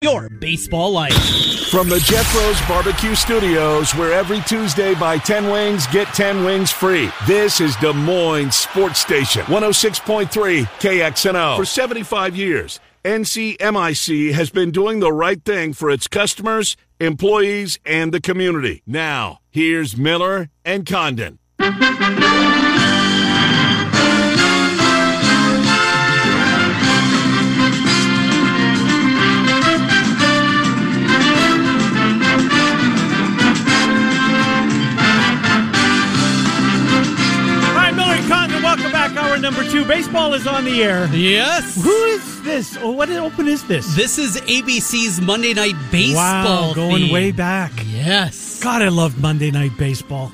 your baseball life. From the Jethro's Barbecue Studios, where every Tuesday buy 10 wings, get 10 wings free. This is Des Moines Sports Station, 106.3 KXNO. For 75 years, NCMIC has been doing the right thing for its customers, employees, and the community. Now, here's Miller and Condon. number two. Baseball is on the air. Yes. Who is this? Oh, what open is this? This is ABC's Monday Night Baseball. Wow, going theme. way back. Yes. God, I love Monday Night Baseball.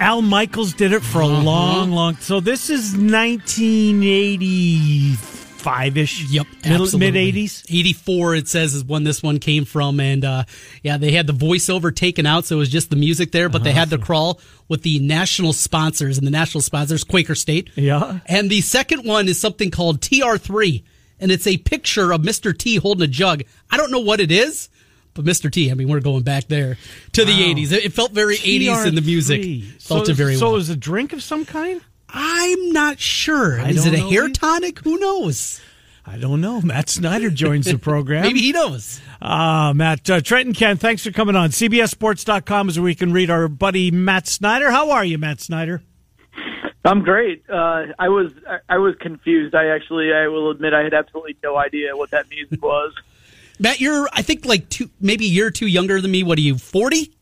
Al Michaels did it for a uh-huh. long, long. So this is 1984. Five ish. Yep. Middle, mid 80s. 84, it says, is when this one came from. And uh, yeah, they had the voiceover taken out, so it was just the music there, but uh-huh. they had the crawl with the national sponsors, and the national sponsors, Quaker State. Yeah. And the second one is something called TR3, and it's a picture of Mr. T holding a jug. I don't know what it is. But Mr. T, I mean, we're going back there to wow. the 80s. It felt very TR3. 80s in the music. Felt so, it very so well. So it was a drink of some kind? I'm not sure. I Is it a hair tonic? Who knows? I don't know. Matt Snyder joins the program. Maybe he knows. Uh, Matt, uh, Trent and Ken, thanks for coming on. CBSSports.com is where we can read our buddy Matt Snyder. How are you, Matt Snyder? I'm great. Uh, I was I was confused. I actually I will admit I had absolutely no idea what that music was. Matt, you're I think like two maybe a year or two younger than me. What are you, forty?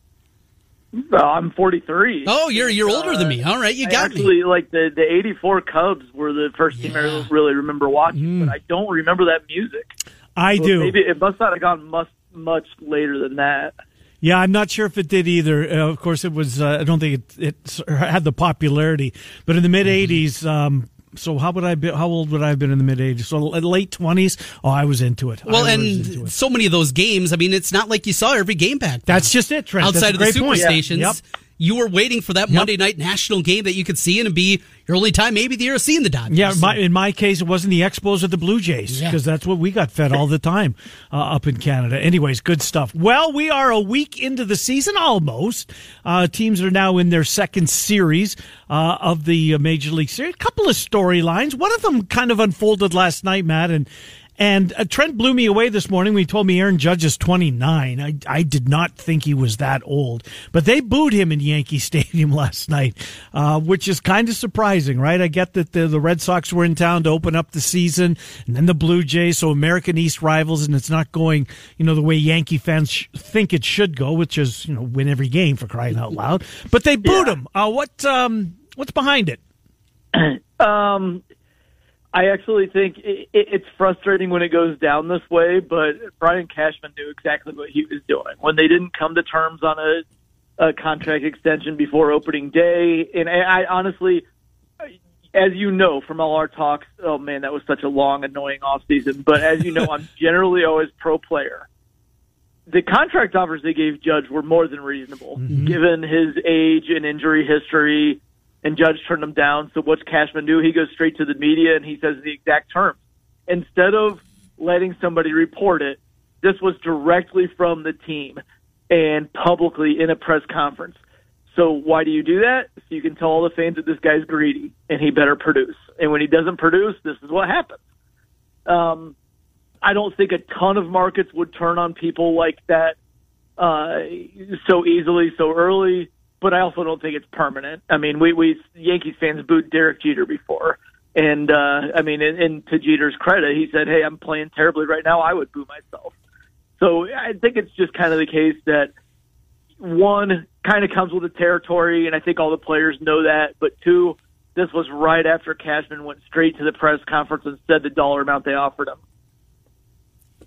Uh, I'm 43. Oh, you're you're older than me. All right, you got actually, me. like the the '84 Cubs were the first team. I really remember watching, mm. but I don't remember that music. I so do. Maybe it must not have gone much much later than that. Yeah, I'm not sure if it did either. Uh, of course, it was. Uh, I don't think it, it had the popularity, but in the mid '80s, mm-hmm. um, so how would I be? How old would I have been in the mid ages? So late twenties. Oh, I was into it. Well, and it. so many of those games. I mean, it's not like you saw every game back. Then. That's just it, Trent. Outside That's of the super point. stations, yeah. yep you were waiting for that yep. Monday night national game that you could see and be your only time maybe the year of seeing the Dodgers. Yeah, my, in my case, it wasn't the Expos or the Blue Jays because yeah. that's what we got fed all the time uh, up in Canada. Anyways, good stuff. Well, we are a week into the season almost. Uh, teams are now in their second series uh, of the Major League Series. A couple of storylines. One of them kind of unfolded last night, Matt, and and uh, Trent blew me away this morning when he told me Aaron Judge is 29. I, I did not think he was that old. But they booed him in Yankee Stadium last night, uh, which is kind of surprising, right? I get that the, the Red Sox were in town to open up the season, and then the Blue Jays, so American East rivals, and it's not going, you know, the way Yankee fans sh- think it should go, which is, you know, win every game for crying out loud. But they booed yeah. him. Uh, what um, What's behind it? um, I actually think it, it, it's frustrating when it goes down this way, but Brian Cashman knew exactly what he was doing when they didn't come to terms on a, a contract extension before opening day. And I, I honestly, as you know from all our talks, oh man, that was such a long, annoying off season. But as you know, I'm generally always pro player. The contract offers they gave Judge were more than reasonable, mm-hmm. given his age and injury history and Judge turned him down. So what's Cashman do? He goes straight to the media and he says the exact terms. Instead of letting somebody report it, this was directly from the team and publicly in a press conference. So why do you do that? So you can tell all the fans that this guy's greedy and he better produce. And when he doesn't produce, this is what happens. Um, I don't think a ton of markets would turn on people like that uh, so easily, so early but I also don't think it's permanent. I mean, we we Yankees fans booed Derek Jeter before, and uh, I mean, and, and to Jeter's credit, he said, "Hey, I'm playing terribly right now. I would boo myself." So I think it's just kind of the case that one kind of comes with the territory, and I think all the players know that. But two, this was right after Cashman went straight to the press conference and said the dollar amount they offered him.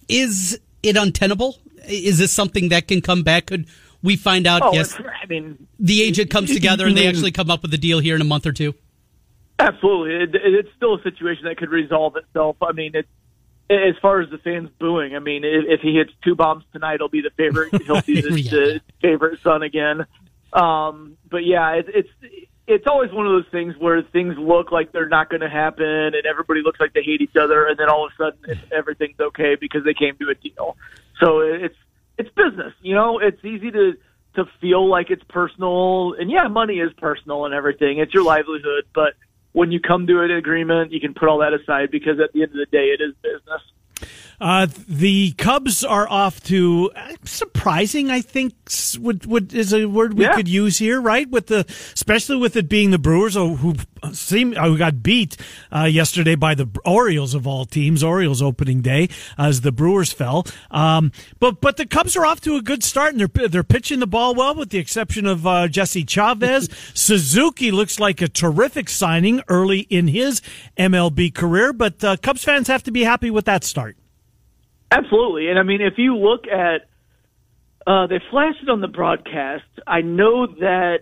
Is it untenable? Is this something that can come back? Could we find out, oh, yes, I mean, the agent comes together and they actually come up with a deal here in a month or two? Absolutely. It, it's still a situation that could resolve itself. I mean, it's, as far as the fans booing, I mean, if, if he hits two bombs tonight, he'll be the favorite. He'll be the, yeah. the favorite son again. Um, but yeah, it, it's it's always one of those things where things look like they're not going to happen, and everybody looks like they hate each other, and then all of a sudden everything's okay because they came to a deal. So it's it's business, you know. It's easy to to feel like it's personal, and yeah, money is personal and everything. It's your livelihood, but when you come to an agreement, you can put all that aside because at the end of the day, it is business. Uh, the Cubs are off to uh, surprising. I think would, would is a word we yeah. could use here, right? With the especially with it being the Brewers who seem who got beat uh, yesterday by the Orioles of all teams. Orioles opening day as the Brewers fell. Um, but but the Cubs are off to a good start and they're they're pitching the ball well, with the exception of uh, Jesse Chavez. Suzuki looks like a terrific signing early in his MLB career, but uh, Cubs fans have to be happy with that start. Absolutely, and I mean, if you look at, uh, they flashed it on the broadcast. I know that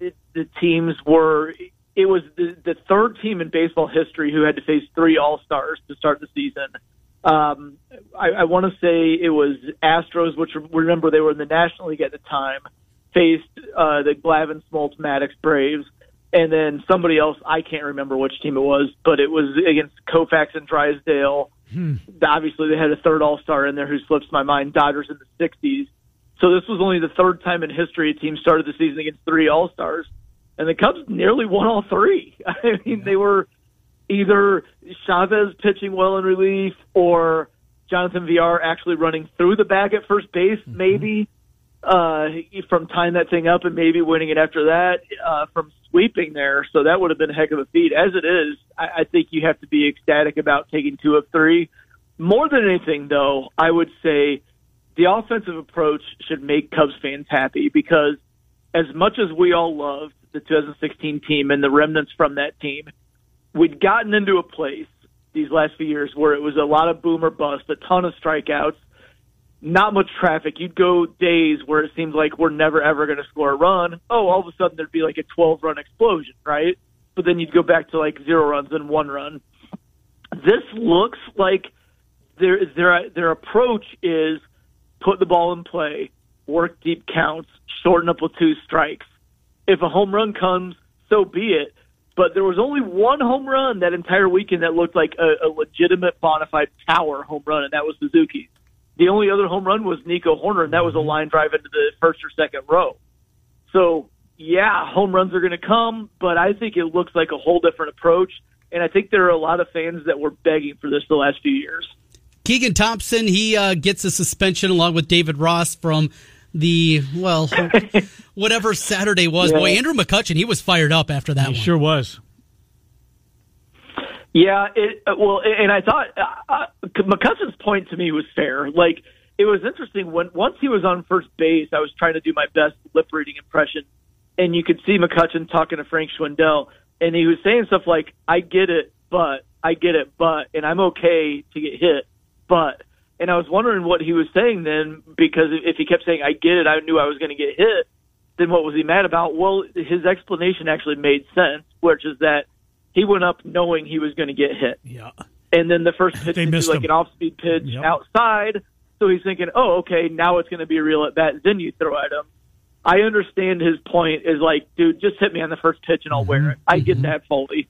it, the teams were. It was the, the third team in baseball history who had to face three All Stars to start the season. Um, I, I want to say it was Astros, which remember they were in the National League at the time, faced uh, the Glavine Smoltz Maddux Braves, and then somebody else I can't remember which team it was, but it was against Koufax and Drysdale Hmm. Obviously, they had a third All Star in there who slips my mind. Dodgers in the '60s. So this was only the third time in history a team started the season against three All Stars, and the Cubs nearly won all three. I mean, they were either Chavez pitching well in relief or Jonathan Villar actually running through the bag at first base, mm-hmm. maybe uh, from tying that thing up and maybe winning it after that uh, from sweeping there. So that would have been a heck of a feat. As it is, I, I think you have to be ecstatic about taking two of three. More than anything, though, I would say the offensive approach should make Cubs fans happy because as much as we all loved the 2016 team and the remnants from that team, we'd gotten into a place these last few years where it was a lot of boom or bust, a ton of strikeouts, not much traffic. You'd go days where it seems like we're never ever going to score a run. Oh, all of a sudden there'd be like a 12 run explosion, right? But then you'd go back to like zero runs and one run. This looks like their their their approach is put the ball in play, work deep counts, shorten up with two strikes. If a home run comes, so be it. But there was only one home run that entire weekend that looked like a, a legitimate bona fide power home run, and that was Suzuki's. The only other home run was Nico Hoerner, and that was a mm-hmm. line drive into the first or second row. So, yeah, home runs are going to come, but I think it looks like a whole different approach. And I think there are a lot of fans that were begging for this the last few years. Keegan Thompson, he uh, gets a suspension along with David Ross from the, well, whatever Saturday was. Yeah. Boy, Andrew McCutchen, he was fired up after that he one. sure was. Yeah, it, uh, well, and I thought uh, uh, McCutchen's point to me was fair. Like it was interesting when once he was on first base, I was trying to do my best lip reading impression, and you could see McCutchen talking to Frank Schwindel, and he was saying stuff like, "I get it, but I get it, but," and I'm okay to get hit, but. And I was wondering what he was saying then, because if he kept saying "I get it," I knew I was going to get hit. Then what was he mad about? Well, his explanation actually made sense, which is that he went up knowing he was going to get hit. Yeah. And then the first pitch was like him. an off speed pitch yep. outside. So he's thinking, oh, okay, now it's going to be a real at bat. Then you throw at him. I understand his point is like, dude, just hit me on the first pitch and I'll mm-hmm. wear it. I get mm-hmm. that fully.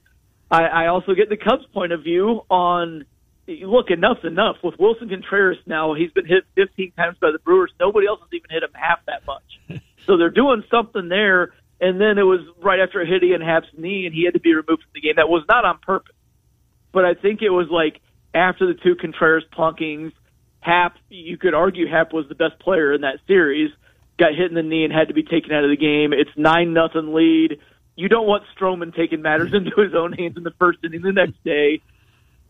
I, I also get the Cubs' point of view on look, enough's enough. With Willson Contreras now, he's been hit 15 times by the Brewers. Nobody else has even hit him half that much. so they're doing something there and then it was right after a hit Ian Happ's knee, and he had to be removed from the game. That was not on purpose, but I think it was like after the two Contreras plunkings, Happ. You could argue Happ was the best player in that series. Got hit in the knee and had to be taken out of the game. It's nine nothing lead. You don't want Stroman taking matters into his own hands in the first inning the next day.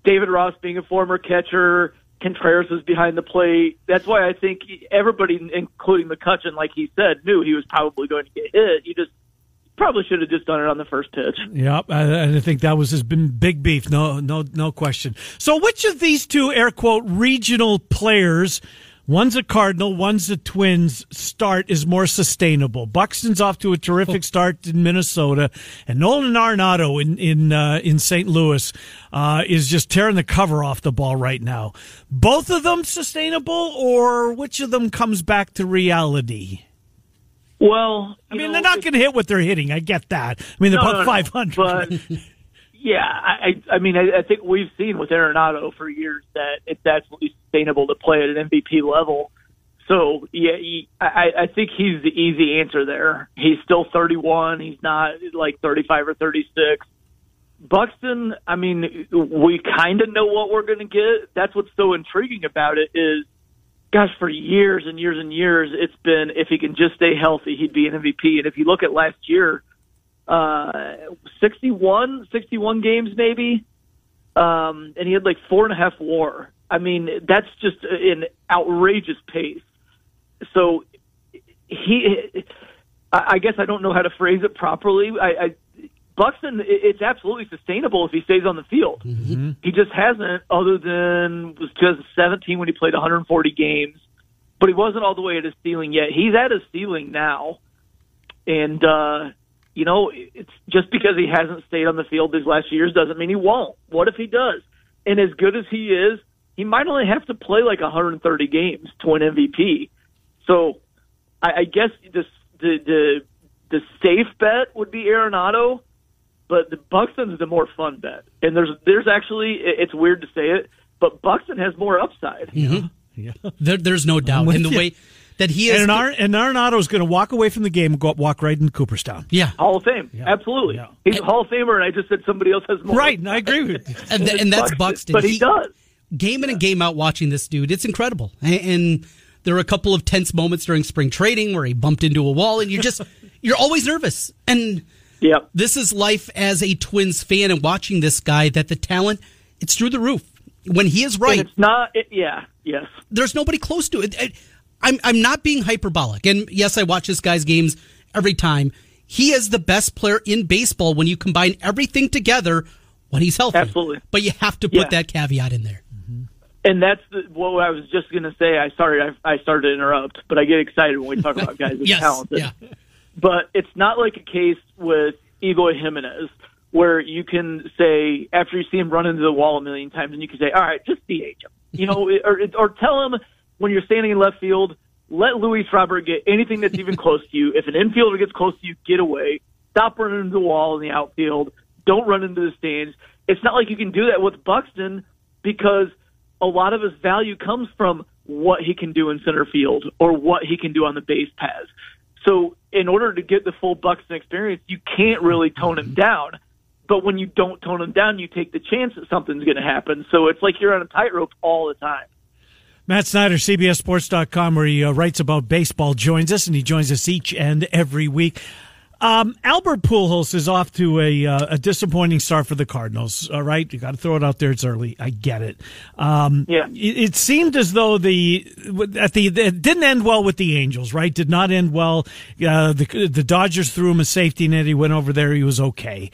David Ross being a former catcher, Contreras was behind the plate. That's why I think everybody, including McCutchen, like he said, knew he was probably going to get hit. You just probably should have just done it on the first pitch. Yep, and I think that was his big beef. No, no, no question. So, which of these two air quote regional players One's a Cardinal, one's a Twins start is more sustainable. Buxton's off to a terrific oh. start in Minnesota, and Nolan Arenado in in uh, in St. Louis uh, is just tearing the cover off the ball right now. Both of them sustainable, or which of them comes back to reality? Well, I mean, know, they're not going to hit what they're hitting. I get that. I mean, they're no, about no, 500. But yeah, I, I mean, I, I think we've seen with Arenado for years that it's absolutely sustainable to play at an MVP level. So yeah, he, I, I think he's the easy answer there. He's still 31. He's not like 35 or 36. Buxton, I mean, we kind of know what we're going to get. That's what's so intriguing about it is, gosh, for years and years and years, it's been if he can just stay healthy, he'd be an MVP. And if you look at last year, uh, 61, 61 games maybe, um, and he had like four and a half WAR. I mean, that's just an outrageous pace. So he, I guess I don't know how to phrase it properly. I, I Buxton, it's absolutely sustainable if he stays on the field. Mm-hmm. He just hasn't, other than was 2017 when he played 140 games, but he wasn't all the way at his ceiling yet. He's at his ceiling now, and uh, you know, it's just because he hasn't stayed on the field these last years doesn't mean he won't. What if he does? And as good as he is, he might only have to play like 130 games to win MVP. So, I, I guess the the the the safe bet would be Arenado but the Buxton's the more fun bet. And there's there's actually it's weird to say it, but Buxton has more upside. Mm-hmm. Yeah, there, there's no doubt in the you. way that he is. And, Ar- and Arenado is going to walk away from the game and go walk right into Cooperstown. Yeah, Hall of Fame, yeah. absolutely. Yeah. He's a Hall of Famer, and I just said somebody else has more. Right, and I agree with you. and, th- and that's Buxton, but he, he, does. Game in and game out, watching this dude, it's incredible. and, and there were a couple of tense moments during spring trading where he bumped into a wall, and you just you're always nervous. And yeah. This is life as a Twins fan and watching this guy that the talent, it's through the roof. When he is right. And it's not, it, yeah, yes. There's nobody close to it. I, I'm, I'm not being hyperbolic. And yes, I watch this guy's games every time. He is the best player in baseball when you combine everything together when he's healthy. Absolutely. But you have to put yeah. that caveat in there. Mm-hmm. And that's the, what I was just going to say. I sorry, I, I started to interrupt, but I get excited when we talk about guys that yes, talented. Yeah. But it's not like a case with Eloy Jimenez where you can say after you see him run into the wall a million times, and you can say, "All right, just DH him," you know, or or tell him when you're standing in left field, let Luis Robert get anything that's even close to you. If an infielder gets close to you, get away. Stop running into the wall in the outfield. Don't run into the stands. It's not like you can do that with Buxton because a lot of his value comes from what he can do in center field or what he can do on the base paths. So in order to get the full Buxton experience, you can't really tone him down. But when you don't tone him down, you take the chance that something's going to happen. So it's like you're on a tightrope all the time. Matt Snyder, CBSSports.com, where he uh, writes about baseball, joins us, and he joins us each and every week. Um, Albert Pujols is off to a uh, a disappointing start for the Cardinals. All right, you got to throw it out there. It's early. I get it. Um, yeah. It, it, seemed as though the at the it didn't end well with the Angels. Right, did not end well. Uh, the the Dodgers threw him a safety net. He went over there. He was okay.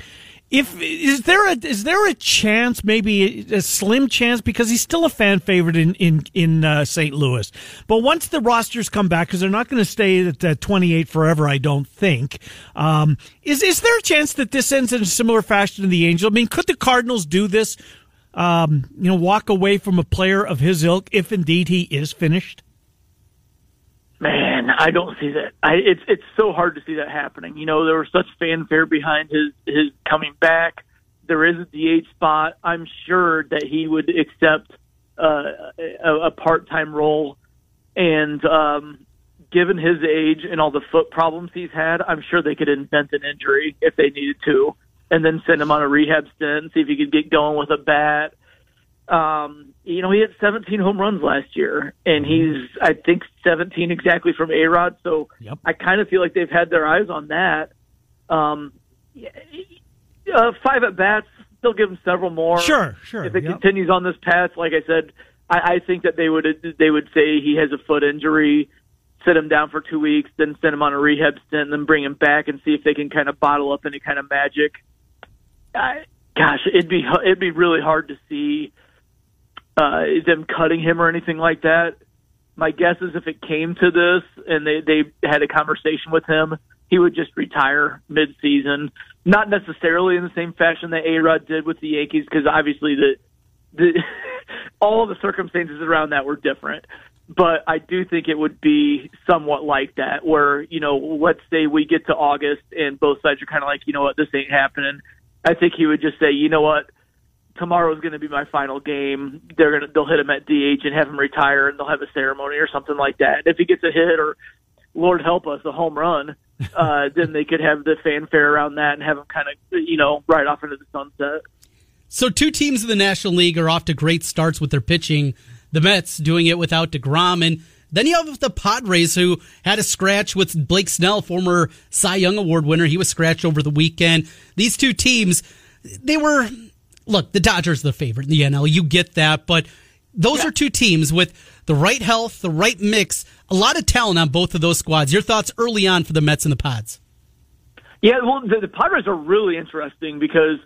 If is there a is there a chance, maybe a, slim chance, because he's still a fan favorite in in in uh, St. Louis. But once the rosters come back, because they're not going to stay at uh, 28 forever, I don't think. Um, is is there a chance that this ends in a similar fashion to the Angel? I mean, could the Cardinals do this? Um, you know, walk away from a player of his ilk if indeed he is finished. Man, I don't see that. I, it's it's so hard to see that happening. You know, there was such fanfare behind his his coming back. There is a DH spot. I'm sure that he would accept uh, a, a part time role, and um, given his age and all the foot problems he's had, I'm sure they could invent an injury if they needed to, and then send him on a rehab stint, see if he could get going with a bat um, you know, he had 17 home runs last year, and mm-hmm. he's, I think, 17 exactly from A Rod. So yep. I kind of feel like they've had their eyes on that. Um, uh, five at bats, they'll give him several more. Sure, sure. If it yep. continues on this path, like I said, I, I think that they would they would say he has a foot injury, sit him down for two weeks, then send him on a rehab stint, and then bring him back and see if they can kind of bottle up any kind of magic. I, gosh, it'd be it'd be really hard to see uh, them cutting him or anything like that. My guess is if it came to this and they they had a conversation with him, he would just retire mid-season. Not necessarily in the same fashion that A Rod did with the Yankees, because obviously the the all the circumstances around that were different. but I do think it would be somewhat like that, where you know, let's say we get to August and both sides are kind of like, you know what, this ain't happening. I think he would just say, you know what, tomorrow's going to be my final game. They're gonna they'll hit him at DH and have him retire, and they'll have a ceremony or something like that. And if he gets a hit or Lord help us, a home run, uh, then they could have the fanfare around that and have him kind of you know right off into the sunset. So two teams in the National League are off to great starts with their pitching. The Mets doing it without Degrom, and then you have the Padres who had a scratch with Blake Snell, former Cy Young Award winner. He was scratched over the weekend. These two teams, they were look, the Dodgers are the favorite in the NL. You get that, but those yeah. are two teams with the right health, the right mix, a lot of talent on both of those squads. Your thoughts early on for the Mets and the Pods? Yeah, well, the, the Padres are really interesting because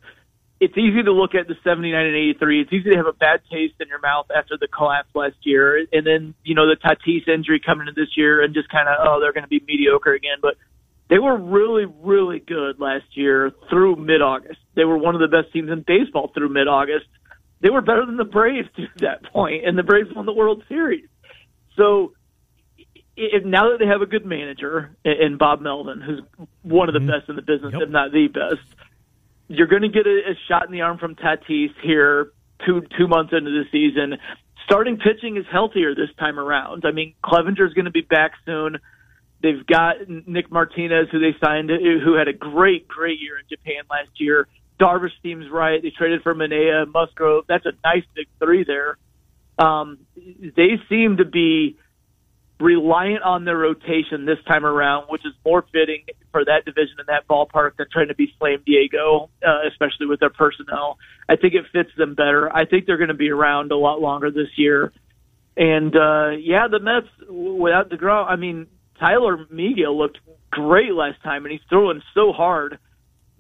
it's easy to look at the 79 and 83. It's easy to have a bad taste in your mouth after the collapse last year. And then, you know, the Tatis injury coming into this year and just kind of, oh, they're going to be mediocre again. But they were really, really good last year through mid August. They were one of the best teams in baseball through mid August. They were better than the Braves to that point, and the Braves won the World Series. So if, now that they have a good manager in Bob Melvin, who's one of the mm-hmm. best in the business, yep. if not the best, you're going to get a, a shot in the arm from Tatis here two two months into the season. Starting pitching is healthier this time around. I mean, Clevinger's going to be back soon. They've got Nick Martinez, who they signed, who had a great, great year in Japan last year. Darvish seems right. They traded for Manaea, Musgrove. That's a nice big three there. Um, they seem to be reliant on their rotation this time around, which is more fitting for that division in that ballpark than trying to be Slam Diego, uh, especially with their personnel. I think it fits them better. I think they're going to be around a lot longer this year. And uh, yeah, the Mets without Degrom, I mean, Tylor Megill looked great last time, and he's throwing so hard.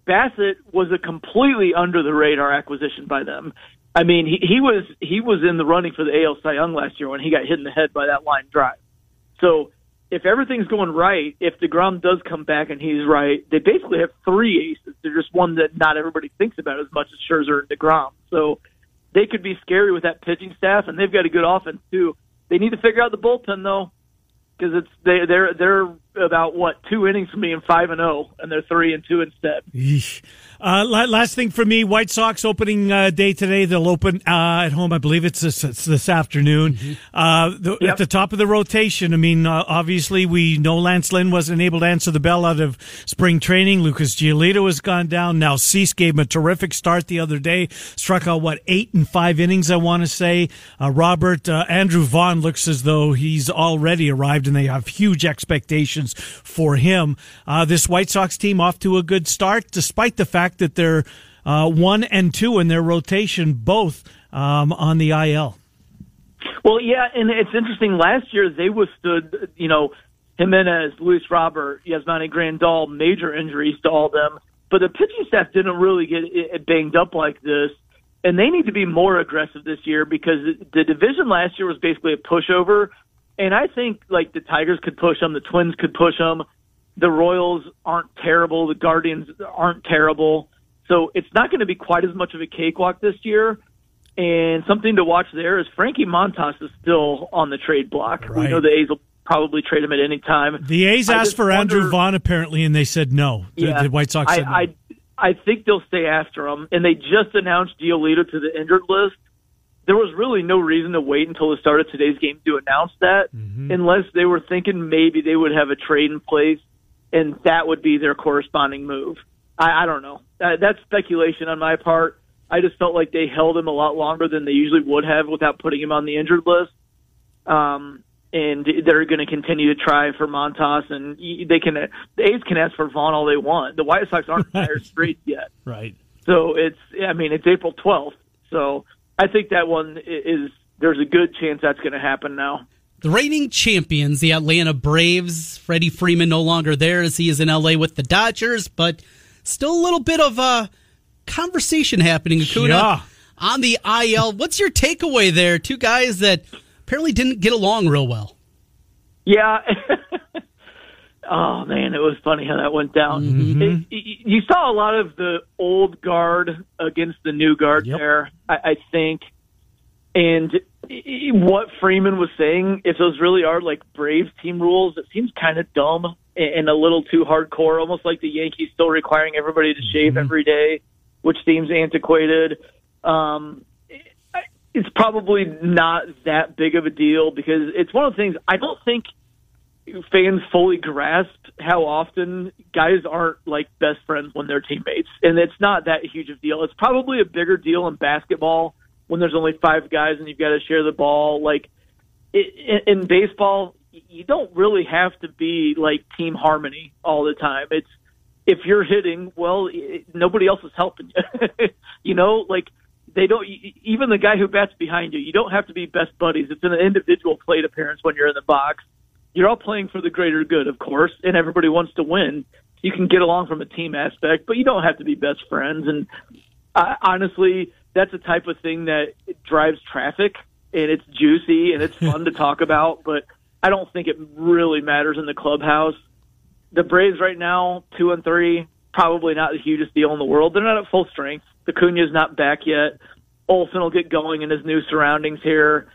Bassitt was a completely under the radar acquisition by them. I mean, he, he was he was in the running for the AL Cy Young last year when he got hit in the head by that line drive. So if everything's going right, if Degrom does come back and he's right, they basically have three aces. They're just one that not everybody thinks about as much as Scherzer and Degrom. So they could be scary with that pitching staff, and they've got a good offense too. They need to figure out the bullpen though because it's they they're they're about what two innings from being five and zero, oh, and they're three and two instead. Uh, last thing for me, White Sox opening uh, day today. They'll open uh, at home. I believe it's this, it's this afternoon. Mm-hmm. Uh, the, yep. At the top of the rotation, I mean, uh, obviously we know Lance Lynn wasn't able to answer the bell out of spring training. Lucas Giolito has gone down. Now Cease gave him a terrific start the other day. Struck out what eight and five innings, I want to say. Uh, Robert Andrew Vaughn looks as though he's already arrived, and they have huge expectations for him. this White Sox team off to a good start, despite the fact fact that they're uh, one and two in their rotation, both um, on the IL. Well, yeah, and it's interesting. Last year they withstood, you know, Jimenez, Luis Robert, Yasmani Grandal, major injuries to all them. But the pitching staff didn't really get banged up like this, and they need to be more aggressive this year because the division last year was basically a pushover. And I think like the Tigers could push them, the Twins could push them the Royals aren't terrible. The Guardians aren't terrible. So it's not going to be quite as much of a cakewalk this year. And something to watch there is Frankie Montas is still on the trade block. Right. We know the A's will probably trade him at any time. The A's asked for wonder, Andrew Vaughn apparently, and they said no. Yeah, the, the White Sox I, no. I, I think they'll stay after him. And they just announced Giolito to the injured list. There was really no reason to wait until the start of today's game to announce that, mm-hmm. unless they were thinking maybe they would have a trade in place and that would be their corresponding move. I, I don't know. Uh, that's speculation on my part. I just felt like they held him a lot longer than they usually would have without putting him on the injured list. Um, and they're going to continue to try for Montas, and they can. The A's can ask for Vaughn all they want. The White Sox aren't right. straight yet, right? So it's. I mean, it's April twelfth. So I think that one is. There's a good chance that's going to happen now. The reigning champions, the Atlanta Braves, Freddie Freeman no longer there as he is in LA with the Dodgers, but still a little bit of a conversation happening, Acuna, yeah. on the IL. What's your takeaway there? Two guys that apparently didn't get along real well. Yeah. oh man, it was funny how that went down. Mm-hmm. It, it, you saw a lot of the old guard against the new guard yep. there. I, I think, and what Freeman was saying, if those really are like Braves team rules, it seems kind of dumb and a little too hardcore, almost like the Yankees still requiring everybody to shave mm-hmm. every day, which seems antiquated. Um, it's probably not that big of a deal because it's one of the things I don't think fans fully grasp how often guys aren't like best friends when they're teammates, and it's not that huge of a deal. It's probably a bigger deal in basketball when there's only five guys and you've got to share the ball. Like it, in baseball, you don't really have to be like team harmony all the time. It's if you're hitting, well, it, nobody else is helping you. you know, like they don't. Even the guy who bats behind you, you don't have to be best buddies. It's an individual plate appearance when you're in the box. You're all playing for the greater good, of course, and everybody wants to win. You can get along from a team aspect, but you don't have to be best friends. And uh, honestly, that's a type of thing that drives traffic and it's juicy and it's fun to talk about, but I don't think it really matters in the clubhouse. The Braves right now, two and three, probably not the hugest deal in the world. They're not at full strength. Acuna's not back yet. Olson will get going in his new surroundings here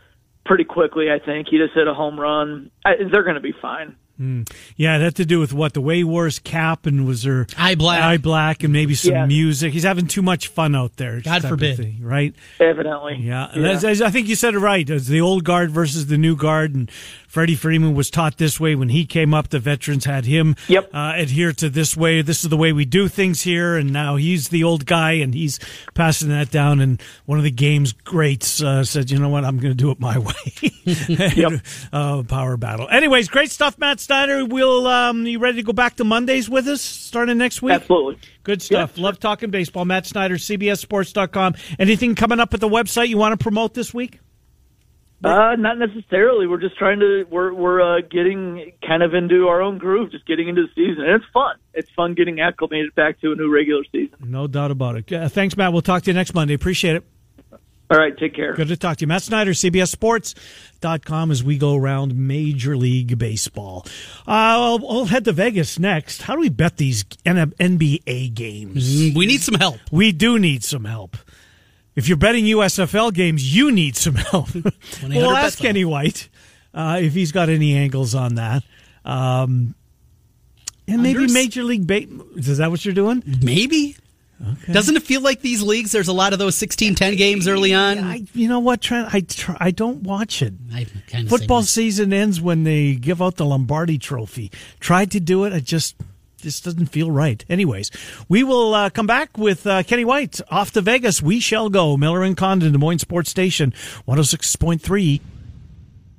pretty quickly. I think he just hit a home run. I, they're going to be fine. Mm. Yeah, it had to do with what the way he wore his cap and was there eye black, eye black, and maybe some yeah. music. He's having too much fun out there. God forbid, thing, right? Evidently, yeah. yeah. As, as I think you said it right. As the old guard versus the new guard, and Freddie Freeman was taught this way when he came up. The veterans had him yep. uh, adhere to this way. This is the way we do things here. And now he's the old guy, and he's passing that down. And one of the game's greats uh, said, "You know what? I'm going to do it my way." yep. uh, power battle. Anyways, great stuff, Matt Snyder. We'll um, you ready to go back to Mondays with us starting next week? Absolutely. Good stuff. Yep. Love talking baseball. Matt Snyder, CBSSports.com. Anything coming up at the website you want to promote this week? Uh, not necessarily. We're just trying to we're we're uh, getting kind of into our own groove, just getting into the season, and it's fun. It's fun getting acclimated back to a new regular season. No doubt about it. Uh, thanks, Matt. We'll talk to you next Monday. Appreciate it. All right, take care. Good to talk to you. Matt Snyder, CBSSports.com as we go around Major League Baseball. Uh, we'll head to Vegas next. How do we bet these NBA games? Mm, we need some help. We do need some help. If you're betting USFL games, you need some help. we'll ask Kenny White uh, if he's got any angles on that. Um, and maybe Major League Baseball. Is that what you're doing? Maybe. Okay. Doesn't it feel like these leagues? There's a lot of those 16-10 games early on. I, you know what, Trent? I try, I don't watch it. Football season ends when they give out the Lombardi Trophy. Tried to do it. I just this doesn't feel right. Anyways, we will uh, come back with uh, Kenny White off to Vegas. We shall go. Miller and Condon, Des Moines Sports Station, 106.3.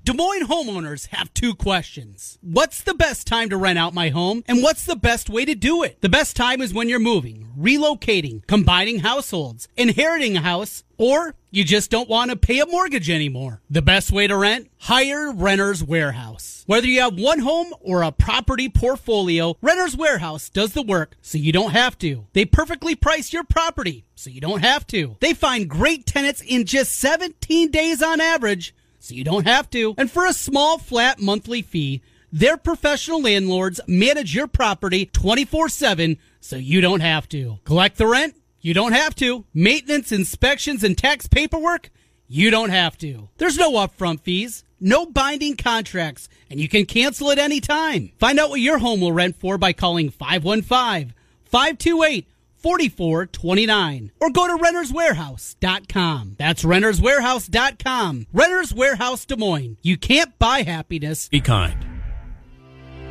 Des Moines homeowners have two questions. What's the best time to rent out my home? And what's the best way to do it? The best time is when you're moving, relocating, combining households, inheriting a house, or you just don't want to pay a mortgage anymore. The best way to rent? Hire Renter's Warehouse. Whether you have one home or a property portfolio, Renter's Warehouse does the work so you don't have to. They perfectly price your property so you don't have to. They find great tenants in just 17 days on average so you don't have to. And for a small flat monthly fee, their professional landlords manage your property 24 7 so you don't have to. Collect the rent? You don't have to. Maintenance, inspections, and tax paperwork? You don't have to. There's no upfront fees, no binding contracts, and you can cancel at any time. Find out what your home will rent for by calling 515 528 4429 or go to renterswarehouse.com. That's renterswarehouse.com. Renters Warehouse Des Moines. You can't buy happiness. Be kind.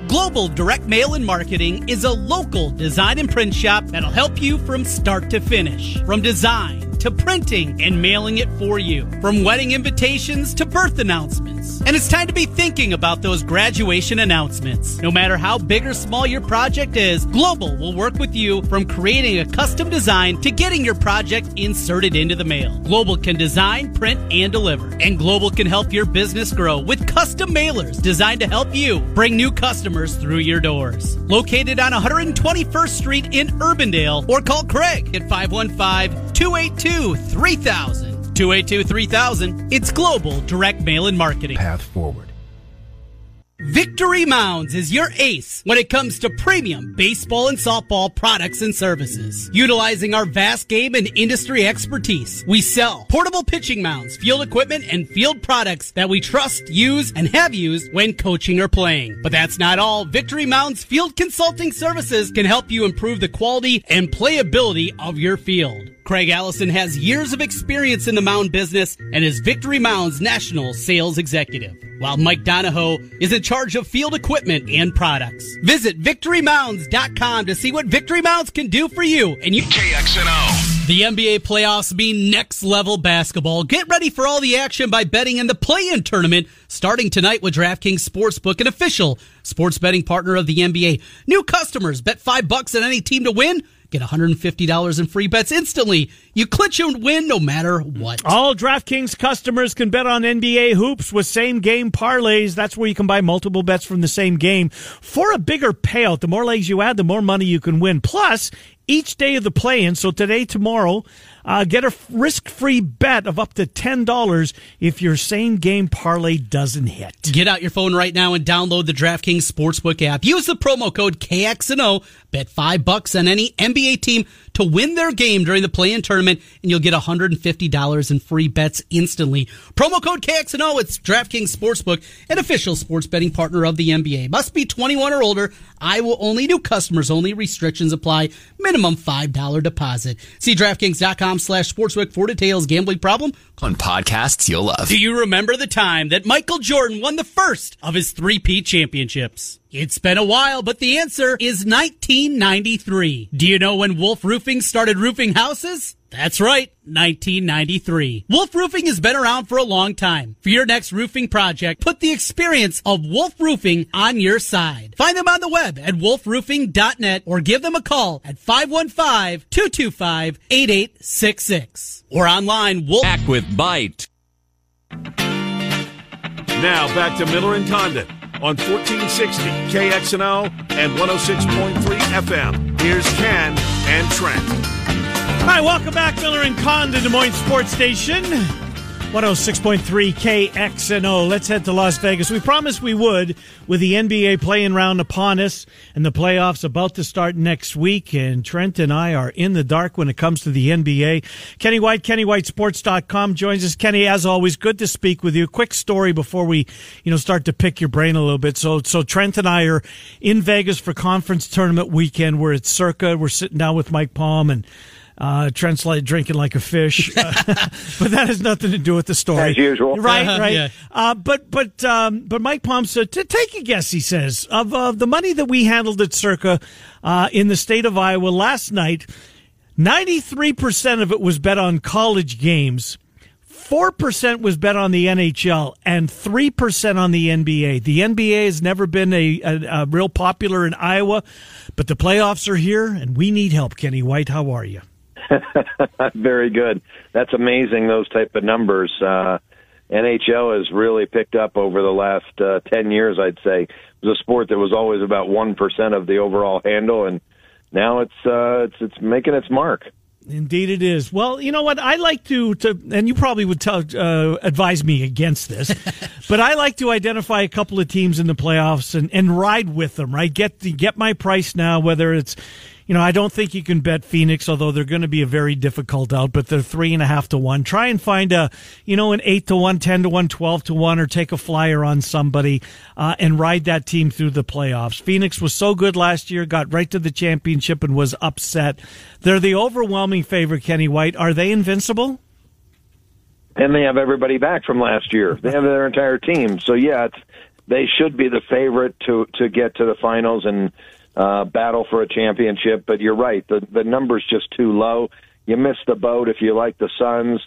Global Direct Mail and Marketing is a local design and print shop that'll help you from start to finish. From design to printing and mailing it for you. From wedding invitations to birth announcements. And it's time to be thinking about those graduation announcements. No matter how big or small your project is, Global will work with you from creating a custom design to getting your project inserted into the mail. Global can design, print, and deliver. And Global can help your business grow with custom mailers designed to help you bring new customers through your doors. Located on 121st Street in Urbandale or call Craig at 515 282 3000. 282 3000. It's global direct mail and marketing. Path forward. Victory Mounds is your ace when it comes to premium baseball and softball products and services. Utilizing our vast game and industry expertise, we sell portable pitching mounds, field equipment, and field products that we trust, use, and have used when coaching or playing. But that's not all. Victory Mounds Field Consulting Services can help you improve the quality and playability of your field. Craig Allison has years of experience in the mound business and is Victory Mound's national sales executive, while Mike Donahoe is in charge of field equipment and products. Visit victorymounds.com to see what Victory Mounds can do for you and you. KXNO. The NBA playoffs mean next level basketball. Get ready for all the action by betting in the play-in tournament starting tonight with DraftKings Sportsbook, an official sports betting partner of the NBA. New customers bet 5 bucks on any team to win Get $150 in free bets instantly. You clinch and win no matter what. All DraftKings customers can bet on NBA hoops with same game parlays. That's where you can buy multiple bets from the same game for a bigger payout. The more legs you add, the more money you can win. Plus, each day of the play-in, so today, tomorrow, uh, get a risk-free bet of up to $10 if your same game parlay doesn't hit. Get out your phone right now and download the DraftKings Sportsbook app. Use the promo code KXNO. Bet five bucks on any NBA team to win their game during the play-in tournament, and you'll get $150 in free bets instantly. Promo code KXNO. It's DraftKings Sportsbook, an official sports betting partner of the NBA. Must be 21 or older. Iowa only. New customers only. Restrictions apply. Minimum $5 deposit. See DraftKings.com slash sportsbook for details. Gambling problem? On podcasts you'll love. Do you remember the time that Michael Jordan won the first of his three-peat championships? It's been a while, but the answer is 1993. Do you know when Wolf Roofing started roofing houses? That's right, 1993. Wolf Roofing has been around for a long time. For your next roofing project, put the experience of Wolf Roofing on your side. Find them on the web at wolfroofing.net or give them a call at 515-225-8866 or online wolf Back with Bite. Now back to Miller and Condon on 1460 KXNO and 106.3 FM. Here's Ken and Trent. Right, welcome back, Miller and Condon, Des Moines Sports Station. 106.3 KXNO. Let's head to Las Vegas. We promised we would with the NBA play-in round upon us and the playoffs about to start next week. And Trent and I are in the dark when it comes to the NBA. Kenny White, KennyWhiteSports.com joins us. Kenny, as always, good to speak with you. Quick story before we, you know, start to pick your brain a little bit. So, so Trent and I are in Vegas for conference tournament weekend. We're at Circa. We're sitting down with Mike Palm and uh, Trent's like drinking like a fish, uh, but that has nothing to do with the story. As usual, right? Uh-huh, right. yeah. Uh, but but um, but Mike Palm said to take a guess. He says of uh, the money that we handled at Circa uh, in the state of Iowa last night, ninety three percent of it was bet on college games. Four percent was bet on the NHL and three percent on the NBA. The NBA has never been a, a, a real popular in Iowa, but the playoffs are here, and we need help. Kenny White, how are you? Very good. That's amazing. Those type of numbers. Uh, NHL has really picked up over the last uh, ten years. I'd say it was a sport that was always about one percent of the overall handle, and now it's uh, it's it's making its mark. Indeed, it is. Well, you know what? I like to, to and you probably would tell, uh, advise me against this, but I like to identify a couple of teams in the playoffs and, and ride with them. Right? Get the, get my price now. Whether it's, you know, I don't think you can bet Phoenix, although they're going to be a very difficult out, but they're three and a half to one. Try and find a, you know, an eight to one, ten to one, twelve to one, or take a flyer on somebody uh, and ride that team through the playoffs. Phoenix was so good last year, got right to the championship and was upset. They're the overwhelming favorite, Kenny White. Are they invincible? And they have everybody back from last year. They have their entire team. So yeah, they should be the favorite to to get to the finals and uh, battle for a championship. But you're right, the the number's just too low. You missed the boat if you like the Suns.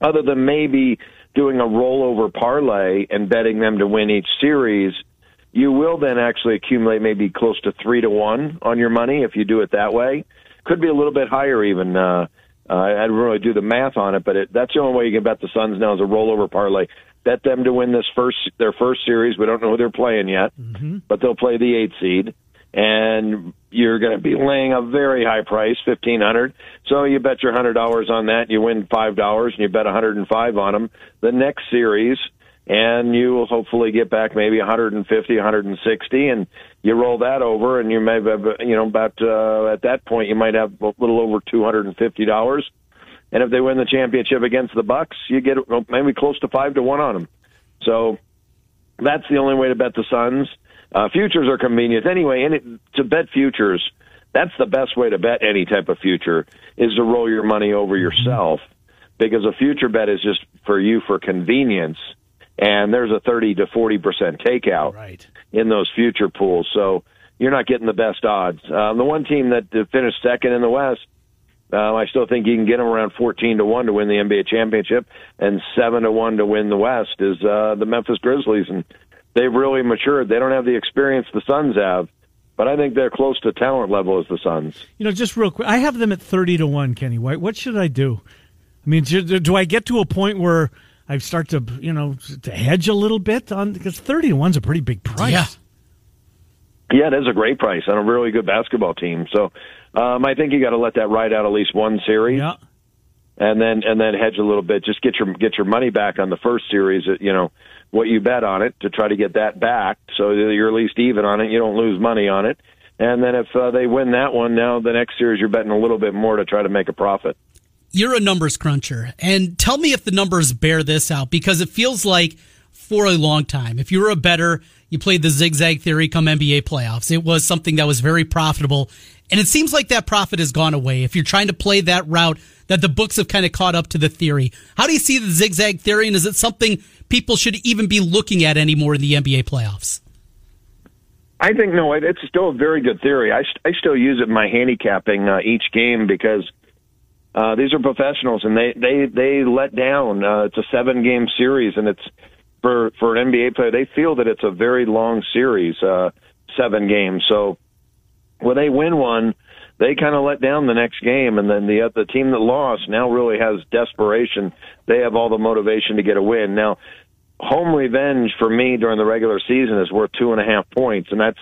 Other than maybe doing a rollover parlay and betting them to win each series, you will then actually accumulate maybe close to three to one on your money if you do it that way. Could be a little bit higher even. Uh, uh, I didn't really do the math on it, but it, that's the only way you can bet the Suns now is a rollover parlay. Bet them to win this first their first series. We don't know who they're playing yet, but they'll play the eight seed, and you're going to be laying a very high price, fifteen hundred. So you bet your hundred dollars on that, you win five dollars, and you bet hundred and five on them. The next series, and you will hopefully get back maybe 150, 160, and you roll that over, and you may have, you know, about uh, at that point you might have a little over 250 dollars. And if they win the championship against the Bucks, you get maybe close to five to one on them. So that's the only way to bet the Suns. Uh, futures are convenient anyway, and it, to bet futures, that's the best way to bet any type of future is to roll your money over yourself because a future bet is just for you for convenience and there's a 30 to 40 percent takeout right. in those future pools. So you're not getting the best odds. Um, the one team that finished second in the West, uh, I still think you can get them around 14 to one to win the NBA championship, and seven to one to win the West is uh, the Memphis Grizzlies, and they've really matured. They don't have the experience the Suns have. But I think they're close to talent level as the Suns. You know, just real quick, I have them at thirty to one. Kenny White, what should I do? I mean, do, do I get to a point where I start to, you know, to hedge a little bit on because thirty to one's a pretty big price. Yeah. Yeah, it is a great price on a really good basketball team. So um, I think you got to let that ride out at least one series, Yeah. and then and then hedge a little bit. Just get your get your money back on the first series. You know what you bet on it to try to get that back, so you're at least even on it. You don't lose money on it. And then if uh, they win that one, now the next series you're betting a little bit more to try to make a profit. You're a numbers cruncher, and tell me if the numbers bear this out because it feels like for a long time, if you were a bettor, you played the zigzag theory come NBA playoffs. It was something that was very profitable, and it seems like that profit has gone away. If you're trying to play that route, that the books have kind of caught up to the theory. How do you see the zigzag theory, and is it something people should even be looking at anymore in the NBA playoffs? I think no, it's still a very good theory. I, I still use it in my handicapping uh, each game because uh, these are professionals and they they they let down. Uh, it's a seven game series and it's for for an NBA player. They feel that it's a very long series, uh, seven games. So when they win one, they kind of let down the next game, and then the the team that lost now really has desperation. They have all the motivation to get a win now home revenge for me during the regular season is worth two and a half points, and that's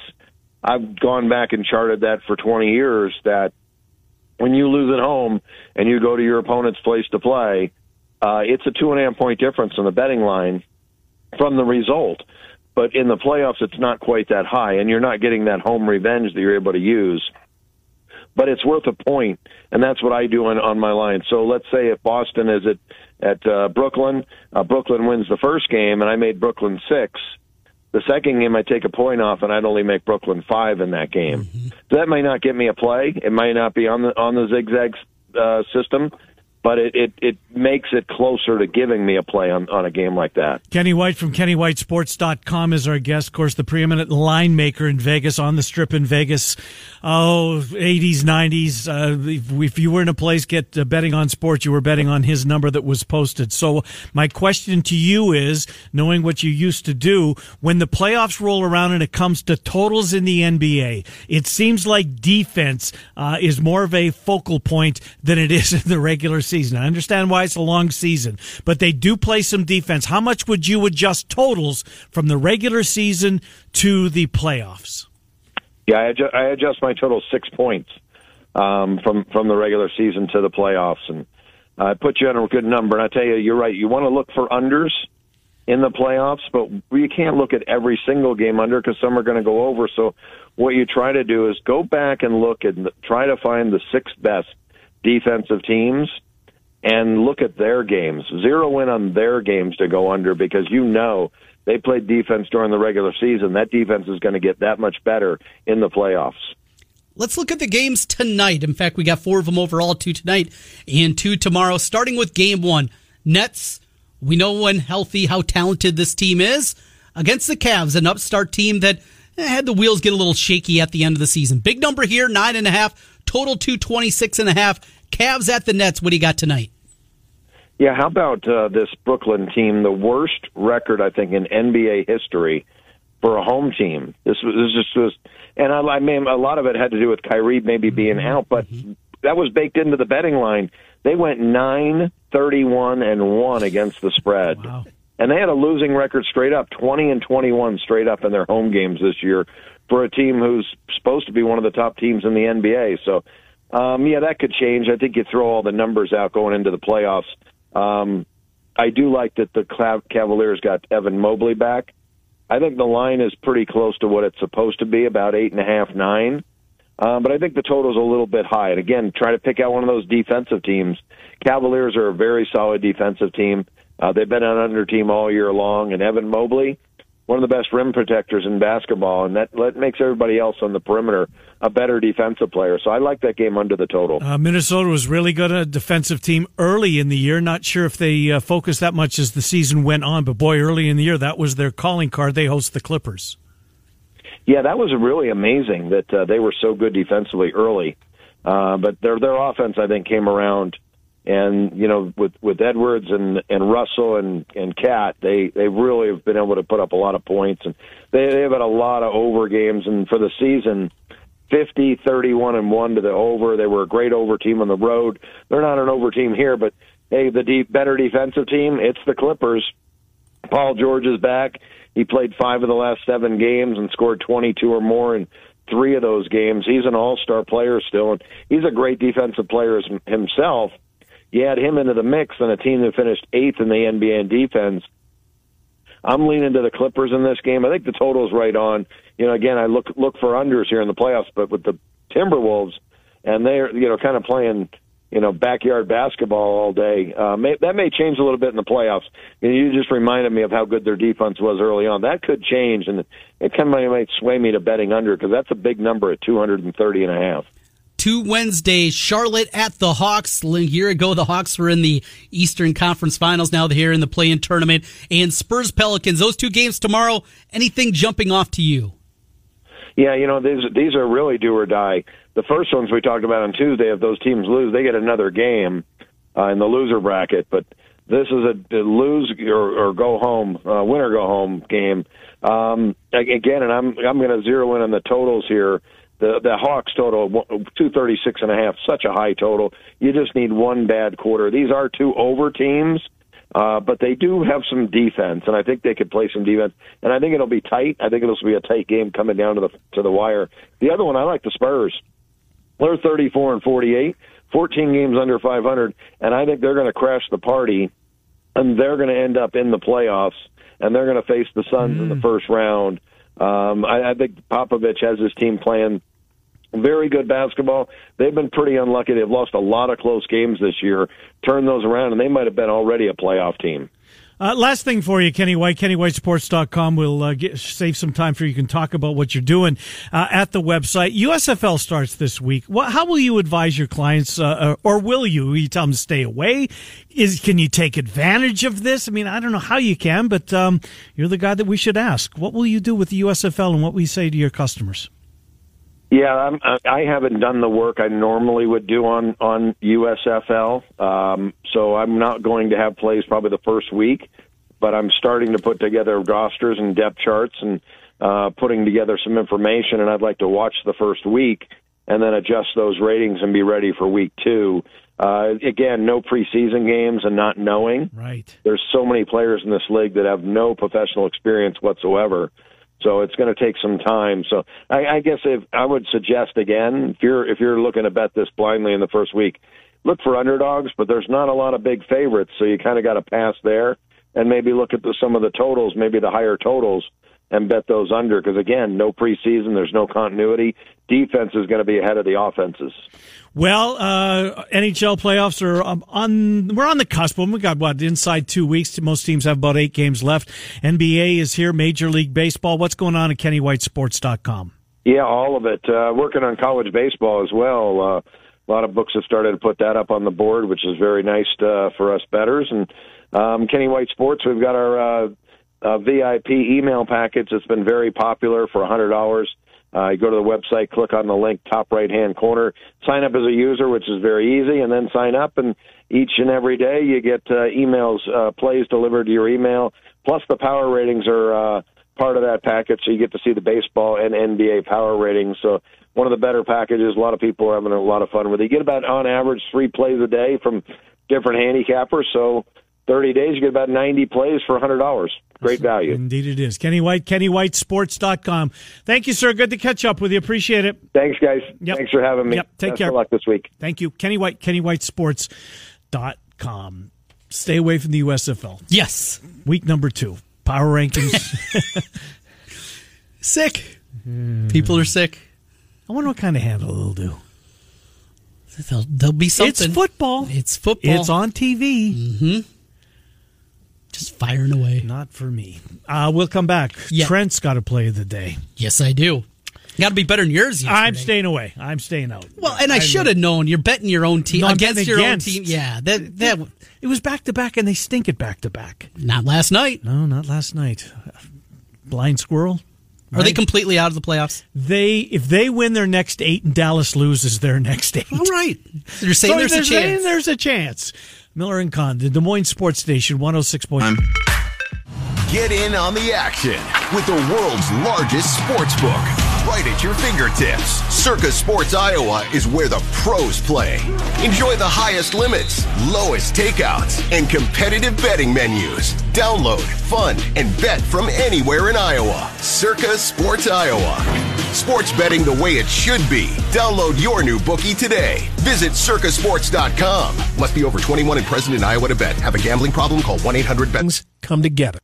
I've gone back and charted that for 20 years. That when you lose at home and you go to your opponent's place to play, uh, it's a two and a half point difference on the betting line from the result. But in the playoffs, it's not quite that high, and you're not getting that home revenge that you're able to use. But it's worth a point, and that's what I do on, on my line. So let's say if Boston is at at uh, Brooklyn. Uh, Brooklyn wins the first game, and I made Brooklyn six. The second game, I take a point off, and I'd only make Brooklyn five in that game. Mm-hmm. So that might not get me a play. It might not be on the on the zigzag uh, system, but it, it, it makes it closer to giving me a play on, on a game like that. Kenny White from KennyWhiteSports.com is our guest. Of course, the preeminent line maker in Vegas, on the strip in Vegas. Oh, 80s, 90s. Uh, if, if, you were in a place get uh, betting on sports, you were betting on his number that was posted. So my question to you is, knowing what you used to do, when the playoffs roll around and it comes to totals in the NBA, it seems like defense uh, is more of a focal point than it is in the regular season. I understand why it's a long season, but they do play some defense. How much would you adjust totals from the regular season to the playoffs? Yeah, I adjust, I adjust my total six points um, from from the regular season to the playoffs, and I put you on a good number. And I tell you, you're right. You want to look for unders in the playoffs, but you can't look at every single game under because some are going to go over. So what you try to do is go back and look and try to find the six best defensive teams and look at their games. Zero in on their games to go under because you know they played defense during the regular season. That defense is going to get that much better in the playoffs. Let's look at the games tonight. In fact, we got four of them overall, two tonight and two tomorrow. Starting with game one, Nets. We know when healthy how talented this team is against the Cavs, an upstart team that eh, had the wheels get a little shaky at the end of the season. Big number here, nine and a half, total two twenty six and a half. Cavs at the Nets. What do you got tonight? Yeah, how about uh, this Brooklyn team? The worst record, I think, in NBA history for a home team. This was this just was, and I, I mean, a lot of it had to do with Kyrie maybe being mm-hmm. out, but mm-hmm. that was baked into the betting line. They went nine thirty-one and one against the spread. Wow. And they had a losing record straight up, 20 and 21 straight up in their home games this year for a team who's supposed to be one of the top teams in the NBA. So um, yeah, that could change. I think you throw all the numbers out going into the playoffs. Um, I do like that the Cavaliers got Evan Mobley back. I think the line is pretty close to what it's supposed to be, about eight and a half, nine. Um, but I think the total is a little bit high. And again, try to pick out one of those defensive teams. Cavaliers are a very solid defensive team. Uh, they've been an under team all year long, and Evan Mobley, one of the best rim protectors in basketball, and that, that makes everybody else on the perimeter a better defensive player. So I like that game under the total. Uh, Minnesota was really good a defensive team early in the year. Not sure if they uh, focused that much as the season went on, but boy, early in the year, that was their calling card. They host the Clippers. Yeah, that was really amazing that uh, they were so good defensively early. Uh, but their their offense, I think, came around and you know with with Edwards and and Russell and and KAT, they they really have been able to put up a lot of points, and they they've had a lot of over games, and for the season. 50, 31, and 1 to the over. They were a great over team on the road. They're not an over team here, but hey, the deep, better defensive team, it's the Clippers. Paul George is back. He played five of the last seven games and scored 22 or more in three of those games. He's an all star player still, and he's a great defensive player himself you add him into the mix and a team that finished eighth in the NBA in defense. I'm leaning to the Clippers in this game. I think the total is right on. You know, again, I look look for unders here in the playoffs, but with the Timberwolves and they're you know kind of playing you know backyard basketball all day, uh, may, that may change a little bit in the playoffs. You, know, you just reminded me of how good their defense was early on. That could change, and it kind of might sway me to betting under because that's a big number at 230 and a half two Wednesdays. Charlotte at the Hawks. A year ago, the Hawks were in the Eastern Conference Finals. Now they're here in the play-in tournament. And Spurs Pelicans. Those two games tomorrow. Anything jumping off to you? Yeah, you know these these are really do or die. The first ones we talked about on Tuesday, if those teams lose, they get another game uh, in the loser bracket. But this is a, a lose or, or go home, uh, win or go home game. Um, again, and I'm I'm going to zero in on the totals here. The the Hawks total two thirty six and a half, such a high total. You just need one bad quarter. These are two over teams, uh, but they do have some defense, and I think they could play some defense. And I think it'll be tight. I think it'll be a tight game coming down to the to the wire. The other one, I like the Spurs. They're thirty four and forty eight. 14 games under 500, and I think they're going to crash the party, and they're going to end up in the playoffs, and they're going to face the Suns mm. in the mm. first round. Um, I, I think Popovich has his team playing very good basketball. They've been pretty unlucky. They've lost a lot of close games this year. Turn those around, and they might have been already a playoff team. Uh, last thing for you, Kenny White, KennyWhiteSports.com. We'll uh, get, save some time for you. You can talk about what you're doing uh, at the website. USFL starts this week. What, how will you advise your clients, uh, uh, or will you? You tell them to stay away? Is Can you take advantage of this? I mean, I don't know how you can, but um, you're the guy that we should ask. What will you do with the USFL and what will you say to your customers? Yeah, I'm, I haven't done the work I normally would do on on USFL, um, so I'm not going to have plays probably the first week. But I'm starting to put together rosters and depth charts and uh, putting together some information, and I'd like to watch the first week and then adjust those ratings and be ready for week two. Uh, again, no preseason games and not knowing. Right. There's so many players in this league that have no professional experience whatsoever. So it's going to take some time. So I, I guess if I would suggest again, if you're if you're looking to bet this blindly in the first week, look for underdogs, but there's not a lot of big favorites, so you kind of got to pass there and maybe look at the, some of the totals, maybe the higher totals, and bet those under because again, no preseason, there's no continuity. Defense is going to be ahead of the offenses. Well, uh, NHL playoffs are um, on. We're on the cusp. We've got what inside two weeks. Most teams have about eight games left. NBA is here. Major League Baseball. What's going on at KennyWhiteSports.com? Yeah, all of it. Uh, working on college baseball as well. Uh, a lot of books have started to put that up on the board, which is very nice to, for us bettors. And um, Kenny White Sports, we've got our uh, VIP email package. It's been very popular for a hundred dollars. Uh, you go to the website, click on the link, top right hand corner, sign up as a user, which is very easy, and then sign up. And each and every day you get uh, emails, uh, plays delivered to your email. Plus the power ratings are uh, part of that package, so you get to see the baseball and NBA power ratings. So one of the better packages. A lot of people are having a lot of fun with it. You get about on average three plays a day from different handicappers. So 30 days, you get about 90 plays for $100. Great value. Indeed, it is. Kenny White, KennyWhiteSports.com. Thank you, sir. Good to catch up with you. Appreciate it. Thanks, guys. Yep. Thanks for having me. Yep. Take Best care. Good luck this week. Thank you. Kenny White, KennyWhiteSports.com. Stay away from the USFL. Yes. Week number two. Power rankings. sick. People are sick. I wonder what kind of handle they'll do. There'll, there'll be something. It's football. It's football. It's on TV. Mm-hmm. Just firing away. Not for me. Uh, we'll come back. Yeah. Trent's got to play of the day. Yes, I do. Got to be better than yours. Yesterday. I'm staying away. I'm staying out. Well, and I should have known. You're betting your own team No, against your against. own team. Yeah, that that It was back to back, and they stink it back to back. not last night. No, not last night. Blind squirrel. Are they completely out of the playoffs? They if they win their next eight and Dallas loses their next eight. All right. You're saying So there's a they're saying chance. There's a chance. Miller and Condon, the Des Moines Sports Station, 106. point. Get in on the action with the world's largest sports book right at your fingertips. Circa Sports Iowa is where the pros play. Enjoy the highest limits, lowest takeouts, and competitive betting menus. Download, fund, and bet from anywhere in Iowa. Circa Sports Iowa. Sports betting the way it should be. Download your new bookie today. Visit circasports.com. Must be over 21 and present in Iowa to bet. Have a gambling problem? Call 1 800 bet. Come together.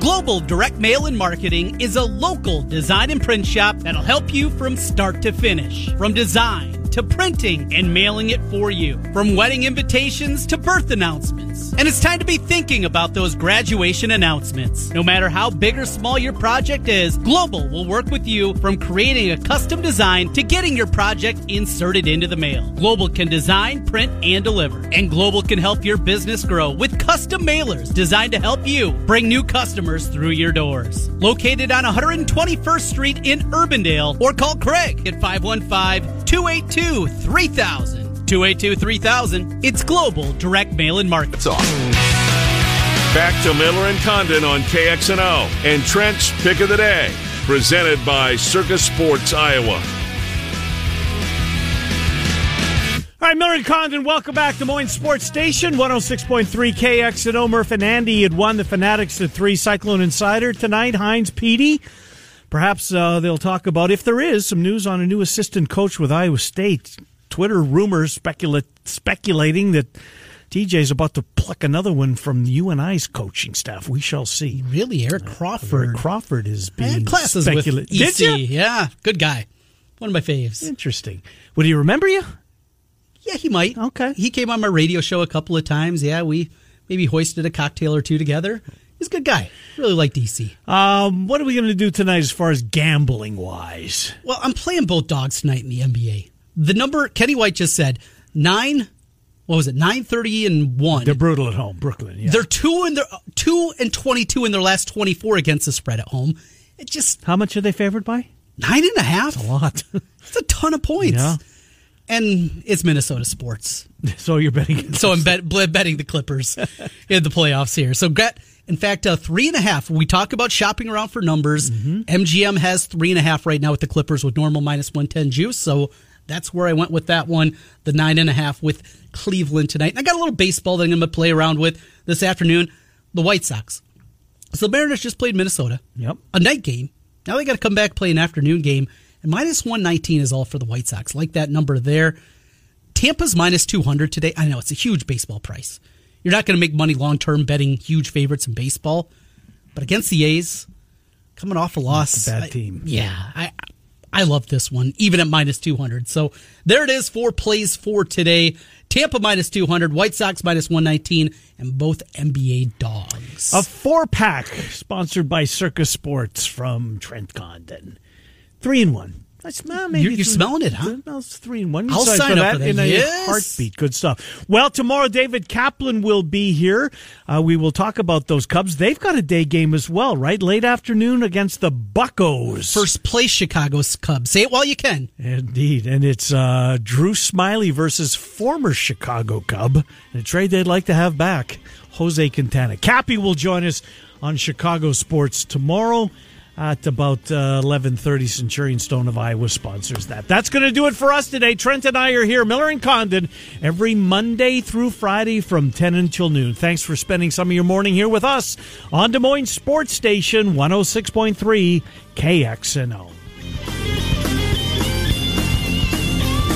Global Direct Mail and Marketing is a local design and print shop that'll help you from start to finish. From design to printing and mailing it for you. From wedding invitations to birth announcements. And it's time to be thinking about those graduation announcements. No matter how big or small your project is, Global will work with you from creating a custom design to getting your project inserted into the mail. Global can design, print, and deliver. And Global can help your business grow with custom mailers designed to help you bring new customers through your doors. Located on 121st Street in Urbandale or call Craig at 515 282 3000. 282 3000. It's Global Direct Mail and Marketing. It's off. Back to Miller and Condon on KXNO and Trent's Pick of the Day, presented by Circa Sports Iowa. All right, Miller and Condon, welcome back to Des Moines Sports Station, 106.3 KXNO. Murph and Andy had won the Fanatics to three Cyclone Insider tonight. Heinz Petey. Perhaps uh, they'll talk about, if there is, some news on a new assistant coach with Iowa State. Twitter rumors specula- speculating that TJ's about to pluck another one from UNI's coaching staff. We shall see. Really, Eric Crawford. Eric Crawford is being classes with. EC. Did you? Yeah, good guy. One of my faves. Interesting. Would he remember you? Yeah, he might. Okay. He came on my radio show a couple of times. Yeah, we maybe hoisted a cocktail or two together. He's a good guy. Really like DC. Um, what are we going to do tonight as far as gambling wise? Well, I'm playing both dogs tonight in the NBA. The number Kenny White just said nine. What was it? Nine thirty and one. They're brutal at home, Brooklyn. Yeah. They're two and they're two and twenty two in their last twenty four against the spread at home. It just How much are they favored by? nine and a half. A lot. It's a ton of points. Yeah. And it's Minnesota sports. so you're betting. So I'm bet, betting the Clippers in the playoffs here. So get, in fact, uh, three and a half. We talk about shopping around for numbers. MGM has three and a half right now with the Clippers with normal minus 110 juice. So that's where I went with that one. The nine and a half with Cleveland tonight. And I got a little baseball that I'm going to play around with this afternoon. The White Sox. So the Mariners just played Minnesota. Yep. A night game. Now they got to come back play an afternoon game. And minus 119 is all for the White Sox. Like that number there. Tampa's minus 200 today. I know it's a huge baseball price. You're not going to make money long term betting huge favorites in baseball. But against the A's, coming off a loss. A bad I- team. yeah. I I love this one, even at minus 200. So there it is, four plays for today. Tampa minus 200, White Sox minus 119, and both NBA dogs. A four pack sponsored by Circa Sports from Trent Condon. Three in one. That's uh, maybe You're- you're smelling it, huh? It's three in one. I'll sign up for that. in a Yes. heartbeat. Good stuff. Well, tomorrow David Kaplan will be here. Uh, we will talk about those Cubs. They've got a day game as well, right? Late afternoon against the Buccos. First place Chicago's Cubs. Say it while you can. Indeed. And it's uh, Drew Smyly versus former Chicago Cub. And a trade they'd like to have back. Jose Quintana. Cappy will join us on Chicago Sports tomorrow at about uh, 11.30. Centurion Stone of Iowa sponsors that. That's going to do it for us today. Trent and I are here, Miller and Condon, every Monday through Friday from 10 until noon. Thanks for spending some of your morning here with us on Des Moines Sports Station 106.3 KXNO.